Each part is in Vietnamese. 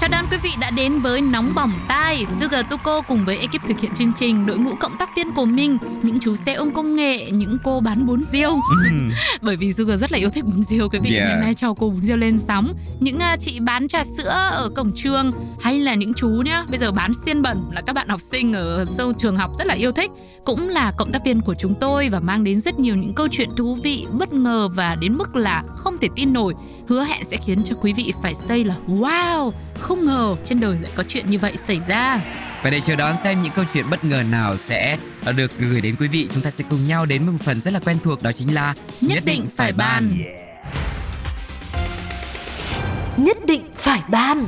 Chào đón quý vị đã đến với Nóng Bỏng Tai. Sugar Tuko cùng với ekip thực hiện chương trình Đội ngũ cộng tác viên của mình Những chú xe ôm công nghệ Những cô bán bún riêu. Bởi vì Sugar rất là yêu thích bún riêu Quý vị. Yeah. hôm nay cho cô bún riêu lên sóng. Những uh, chị bán trà sữa ở cổng trường Hay là những chú nhá Bây giờ bán xiên bẩn là các bạn học sinh ở sâu trường học rất là yêu thích. Cũng là cộng tác viên của chúng tôi Và mang đến rất nhiều những câu chuyện thú vị Bất ngờ và đến mức là không thể tin nổi. Hứa hẹn sẽ khiến cho quý vị phải say là Wow không ngờ trên đời lại có chuyện như vậy xảy ra. Và để chờ đón xem những câu chuyện bất ngờ nào sẽ được gửi đến quý vị, chúng ta sẽ cùng nhau đến với một phần rất là quen thuộc đó chính là Nhất định phải bàn. Nhất định phải ban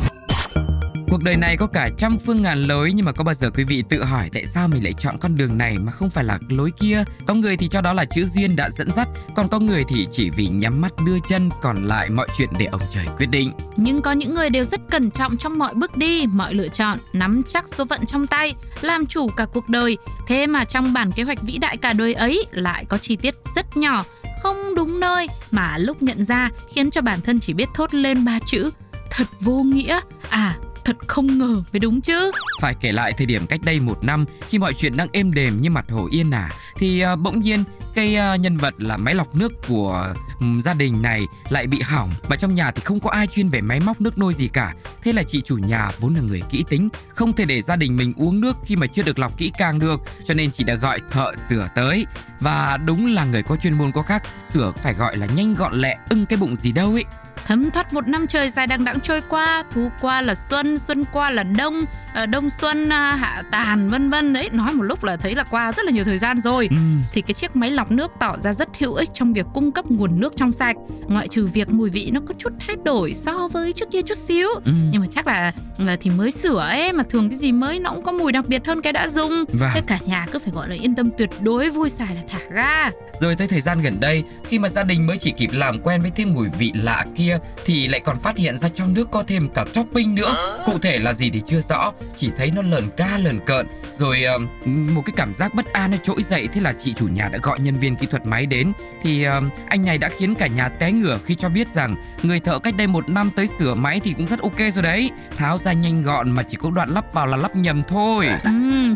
Cuộc đời này có cả trăm phương ngàn lối nhưng mà có bao giờ quý vị tự hỏi tại sao mình lại chọn con đường này mà không phải là lối kia? Có người thì cho đó là chữ duyên đã dẫn dắt, còn có người thì chỉ vì nhắm mắt đưa chân còn lại mọi chuyện để ông trời quyết định. Nhưng có những người đều rất cẩn trọng trong mọi bước đi, mọi lựa chọn, nắm chắc số phận trong tay, làm chủ cả cuộc đời. Thế mà trong bản kế hoạch vĩ đại cả đời ấy lại có chi tiết rất nhỏ, không đúng nơi mà lúc nhận ra khiến cho bản thân chỉ biết thốt lên ba chữ thật vô nghĩa. À, thật không ngờ mới đúng chứ. Phải kể lại thời điểm cách đây một năm khi mọi chuyện đang êm đềm như mặt hồ yên ả thì ờ, bỗng nhiên cái ờ, nhân vật là máy lọc nước của gia đình này lại bị hỏng và trong nhà thì không có ai chuyên về máy móc nước nôi gì cả. Thế là chị chủ nhà vốn là người kỹ tính, không thể để gia đình mình uống nước khi mà chưa được lọc kỹ càng được, cho nên chị đã gọi thợ sửa tới. Và đúng là người có chuyên môn có khác, sửa phải gọi là nhanh gọn lẹ, ưng cái bụng gì đâu ấy. Thấm thoát một năm trời dài đằng đẵng trôi qua, thu qua là xuân, xuân qua là đông, ờ, đông xuân à, hạ tàn vân vân đấy. Nói một lúc là thấy là qua rất là nhiều thời gian rồi. Ừm. Thì cái chiếc máy lọc nước tỏ ra rất hữu ích trong việc cung cấp nguồn nước trong sạch. Ngoại trừ việc mùi vị nó có chút thay đổi so với trước kia chút xíu. Ừm. Nhưng mà chắc là, là thì mới sửa ấy mà thường cái gì mới nó cũng có mùi đặc biệt hơn cái đã dùng. Vâng. Thế cả nhà cứ phải gọi là yên tâm tuyệt đối vui xài là thả ga. Rồi tới thời gian gần đây, khi mà gia đình mới chỉ kịp làm quen với thêm mùi vị lạ kia thì lại còn phát hiện ra trong nước có thêm cả topping nữa. Cụ thể là gì thì chưa rõ, chỉ thấy nó lờn ca lờn cợn. Rồi ờ, một cái cảm giác bất an nó trỗi dậy thế là chị chủ nhà đã gọi nhân viên kỹ thuật máy đến thì ờ, anh này đã khiến cả nhà té ngửa khi cho biết rằng người thợ cách đây một năm tới sửa máy thì cũng rất ok rồi đấy. Tháo ra nhanh gọn mà chỉ có đoạn lắp vào là lắp nhầm thôi. Ừ,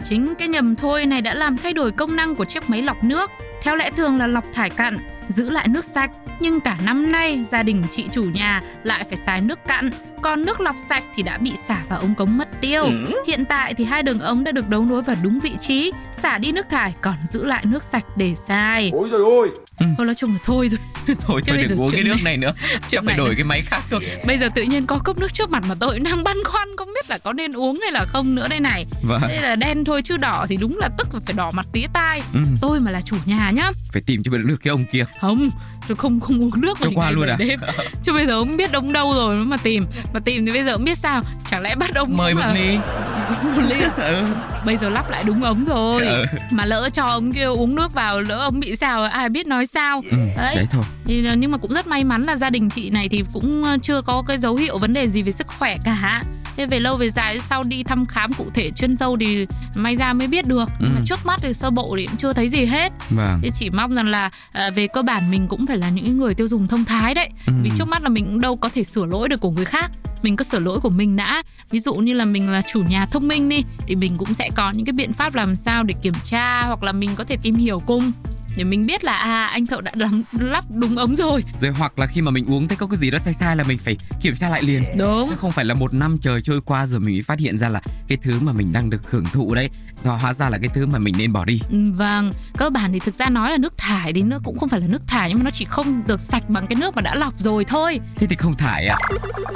chính cái nhầm thôi này đã làm thay đổi công năng của chiếc máy lọc nước. Theo lẽ thường là lọc thải cặn, giữ lại nước sạch. Nhưng cả năm nay, gia đình chị chủ nhà lại phải xài nước cặn. Còn nước lọc sạch thì đã bị xả vào ống cống mất tiêu. Hiện tại thì hai đường ống đã được đấu nối vào đúng vị trí, xả đi nước thải còn giữ lại nước sạch để xài. Ôi rồi ôi Thôi nói chung là thôi thôi. Thôi Chứ thôi đừng uống cái nước này- này nữa, chắc phải đổi là- cái máy khác thôi. Bây giờ tự nhiên có cốc nước trước mặt mà tôi cũng đang băn khoăn không biết là có nên uống hay là không nữa đây này. Vâng. Đây là đen thôi chứ đỏ thì đúng là tức là phải đỏ mặt tía tai. Ừ. Tôi mà là chủ nhà nhá. phải tìm cho được cái ông kia không tôi không không uống nước Cho qua luôn à? đêm. chứ bây giờ không biết ông đâu rồi mà tìm mà tìm thì bây giờ không biết sao chẳng lẽ bắt ông mời một mà- ly một ly ừ. bây giờ lắp lại đúng ống rồi Ừ. mà lỡ cho ông kia uống nước vào lỡ ông bị sao ai biết nói sao Ừ, Đấy. đấy thôi thì nhưng mà cũng rất may mắn là gia đình chị này thì cũng ờ, chưa có cái dấu hiệu vấn đề gì về sức khỏe cả thế về lâu về dài sau đi thăm khám cụ thể chuyên sâu thì may ra mới biết được nhưng mà Ừ. trước mắt thì sơ bộ thì cũng chưa thấy gì hết vâng Thế chỉ mong rằng là à, về cơ bản mình cũng phải là những người tiêu dùng thông thái đấy. Ừ. Vì trước mắt là mình cũng đâu có thể sửa lỗi được của người khác. Mình có sửa lỗi của mình đã. Ví dụ như là mình là chủ nhà thông minh đi thì mình cũng sẽ có những cái biện pháp làm sao để kiểm tra hoặc là mình có thể tìm hiểu cùng để mình biết là à anh thợ đã lắm, lắp đúng ống rồi. rồi hoặc là khi mà mình uống thấy có cái gì đó sai sai là mình phải kiểm tra lại liền Đúng. chứ không phải là một năm trời trôi qua rồi mình mới phát hiện ra là cái thứ mà mình đang được hưởng thụ đấy hóa ra là cái thứ mà mình nên bỏ đi. Ừ, Vâng, cơ bản thì thực ra nói là nước thải thì nó cũng không phải là nước thải nhưng mà nó chỉ không được sạch bằng cái nước mà đã lọc rồi thôi. thế thì không thải à?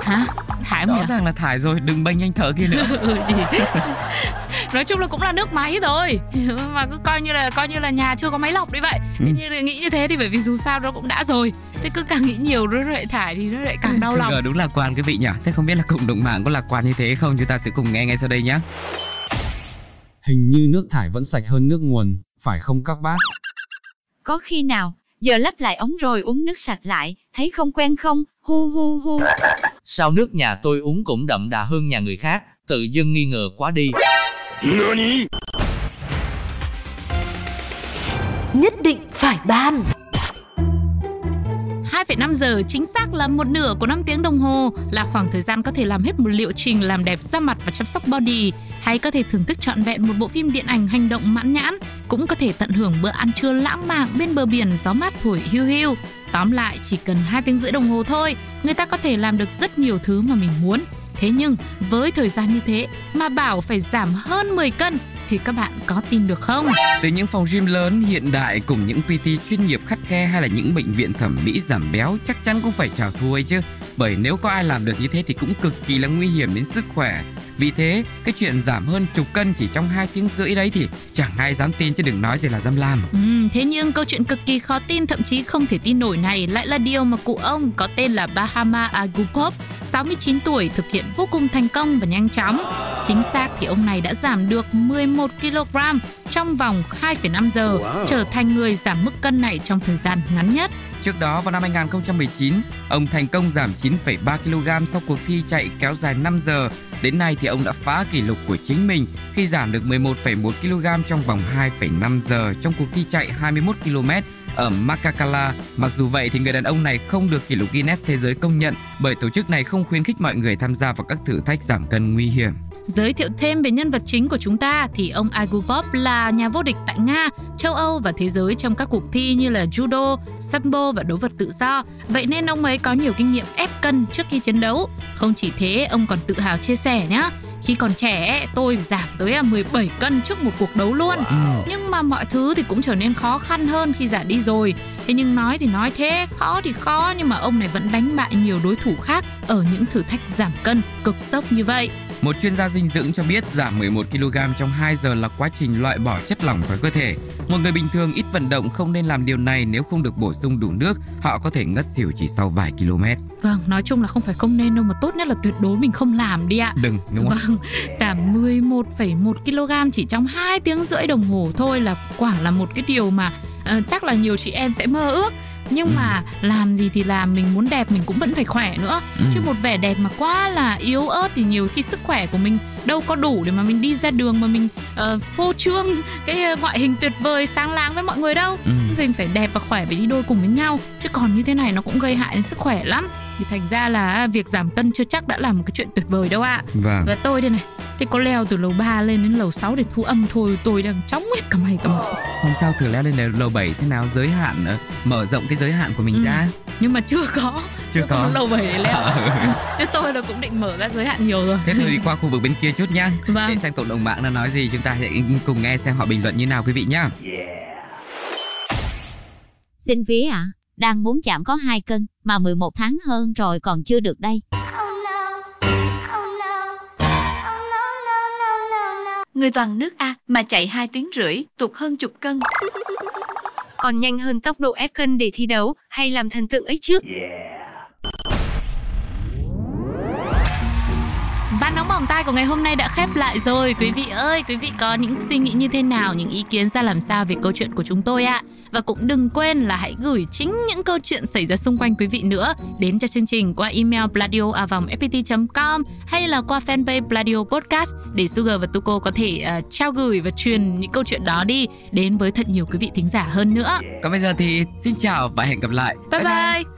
Hả? Thải rõ ràng là thải rồi đừng bênh anh thợ kia nữa. Ừ, nói chung là cũng là nước máy rồi. Mà cứ coi như là coi như là nhà chưa có máy lọc đi vậy. Ừ. như là nghĩ như thế thì bởi vì dù sao nó cũng đã rồi. Thế cứ càng nghĩ nhiều nó lại thải thì nó lại càng đau lòng. Đúng lạc quan quý vị nhỉ? Thế không biết là cộng đồng mạng có lạc quan như thế không? Chúng ta sẽ cùng nghe ngay sau đây nhé Hình như nước thải vẫn sạch hơn nước nguồn, phải không các bác? Có khi nào, giờ lắp lại ống rồi uống nước sạch lại, thấy không quen không? Hu hu hu. Sao nước nhà tôi uống cũng đậm đà hơn nhà người khác, tự dưng nghi ngờ quá đi. Nhất định phải ban 2,5 giờ chính xác là một nửa của 5 tiếng đồng hồ là khoảng thời gian có thể làm hết một liệu trình làm đẹp da mặt và chăm sóc body. Hay có thể thưởng thức trọn vẹn một bộ phim điện ảnh hành động mãn nhãn cũng có thể tận hưởng bữa ăn trưa lãng mạn bên bờ biển gió mát thổi hiu hiu. Tóm lại chỉ cần 2 tiếng rưỡi đồng hồ thôi người ta có thể làm được rất nhiều thứ mà mình muốn. Thế nhưng với thời gian như thế mà bảo phải giảm hơn 10 cân thì các bạn có tin được không? Từ những phòng gym lớn, hiện đại cùng những PT chuyên nghiệp khắt khe hay là những bệnh viện thẩm mỹ giảm béo chắc chắn cũng phải chào thua ấy chứ. Bởi nếu có ai làm được như thế thì cũng cực kỳ là nguy hiểm đến sức khỏe. Vì thế, cái chuyện giảm hơn chục cân chỉ trong 2 tiếng rưỡi đấy thì chẳng ai dám tin chứ đừng nói gì là dám làm. Ừ, thế nhưng câu chuyện cực kỳ khó tin thậm chí không thể tin nổi này lại là điều mà cụ ông có tên là Bahama Agupop 69 tuổi thực hiện vô cùng thành công và nhanh chóng. Chính xác thì ông này đã giảm được 11 kg trong vòng 2,5 giờ, trở thành người giảm mức cân này trong thời gian ngắn nhất. Trước đó vào năm 2019, ông thành công giảm 9,3 kg sau cuộc thi chạy kéo dài 5 giờ. Đến nay thì ông đã phá kỷ lục của chính mình khi giảm được 11,1 kg trong vòng 2,5 giờ trong cuộc thi chạy 21 km ở Makakala. Mặc dù vậy thì người đàn ông này không được kỷ lục Guinness thế giới công nhận bởi tổ chức này không khuyến khích mọi người tham gia vào các thử thách giảm cân nguy hiểm. Giới thiệu thêm về nhân vật chính của chúng ta thì ông Agupop là nhà vô địch tại Nga, châu Âu và thế giới trong các cuộc thi như là judo, sambo và đấu vật tự do. Vậy nên ông ấy có nhiều kinh nghiệm ép cân trước khi chiến đấu. Không chỉ thế, ông còn tự hào chia sẻ nhé. Khi còn trẻ, tôi giảm tới 17 cân trước một cuộc đấu luôn. Nhưng mà mọi thứ thì cũng trở nên khó khăn hơn khi già đi rồi. Thế nhưng nói thì nói thế, khó thì khó nhưng mà ông này vẫn đánh bại nhiều đối thủ khác ở những thử thách giảm cân cực dốc như vậy. Một chuyên gia dinh dưỡng cho biết giảm 11 kg trong 2 giờ là quá trình loại bỏ chất lỏng khỏi cơ thể. Một người bình thường ít vận động không nên làm điều này nếu không được bổ sung đủ nước, họ có thể ngất xỉu chỉ sau vài km. Vâng, nói chung là không phải không nên đâu mà tốt nhất là tuyệt đối mình không làm đi ạ. Đừng, đúng không? Vâng, giảm 11,1 kg chỉ trong 2 tiếng rưỡi đồng hồ thôi là quả là một cái điều mà uh, chắc là nhiều chị em sẽ mơ ước nhưng Ừ. mà làm gì thì làm mình muốn đẹp mình cũng vẫn phải khỏe nữa Ừ. chứ một vẻ đẹp mà quá là yếu ớt thì nhiều khi sức khỏe của mình đâu có đủ để mà mình đi ra đường mà mình uh, phô trương cái uh, ngoại hình tuyệt vời sáng láng với mọi người đâu Ừ. mình phải đẹp và khỏe phải đi đôi cùng với nhau chứ còn như thế này nó cũng gây hại đến sức khỏe lắm thì thành ra là việc giảm cân chưa chắc đã là một cái chuyện tuyệt vời đâu ạ Vâng. và tôi đây này thì có leo từ lầu 3 lên đến lầu 6 để thu âm thôi tôi đang chóng hết cả mày cả mày Hôm sau thử leo lên lầu- lầu 7 xem nào giới hạn ờ, mở rộng cái giới hạn của mình Ừ. ra. nhưng mà chưa có Chưa có. một lầu 7 để leo Ờ. chứ tôi là cũng định mở ra giới hạn nhiều rồi Thế thôi đi qua khu vực bên kia chút nhá. Vâng. Để xem cộng đồng mạng nó nói gì chúng ta sẽ cùng nghe xem họ bình luận như nào quý vị nhá. Xin vía ạ, đang muốn giảm có 2 cân, mà 11 tháng hơn rồi còn chưa được đây. Người toàn nước A mà chạy 2 tiếng rưỡi, tụt hơn chục cân. còn nhanh hơn tốc độ ép cân để thi đấu hay làm thần tượng ấy trước. Ban nóng bỏng tai của ngày hôm nay đã khép lại rồi Quý vị ơi, quý vị có những suy nghĩ như thế nào Những ý kiến ra làm sao về câu chuyện của chúng tôi ạ Và cũng đừng quên là hãy gửi chính những câu chuyện xảy ra xung quanh quý vị nữa Đến cho chương trình qua email pladio.fpt.com Hay là qua fanpage Pladio Podcast Để Sugar và Tuko có thể uh, trao gửi và truyền những câu chuyện đó đi Đến với thật nhiều quý vị thính giả hơn nữa. Còn bây giờ thì xin chào và hẹn gặp lại. Bye. bye,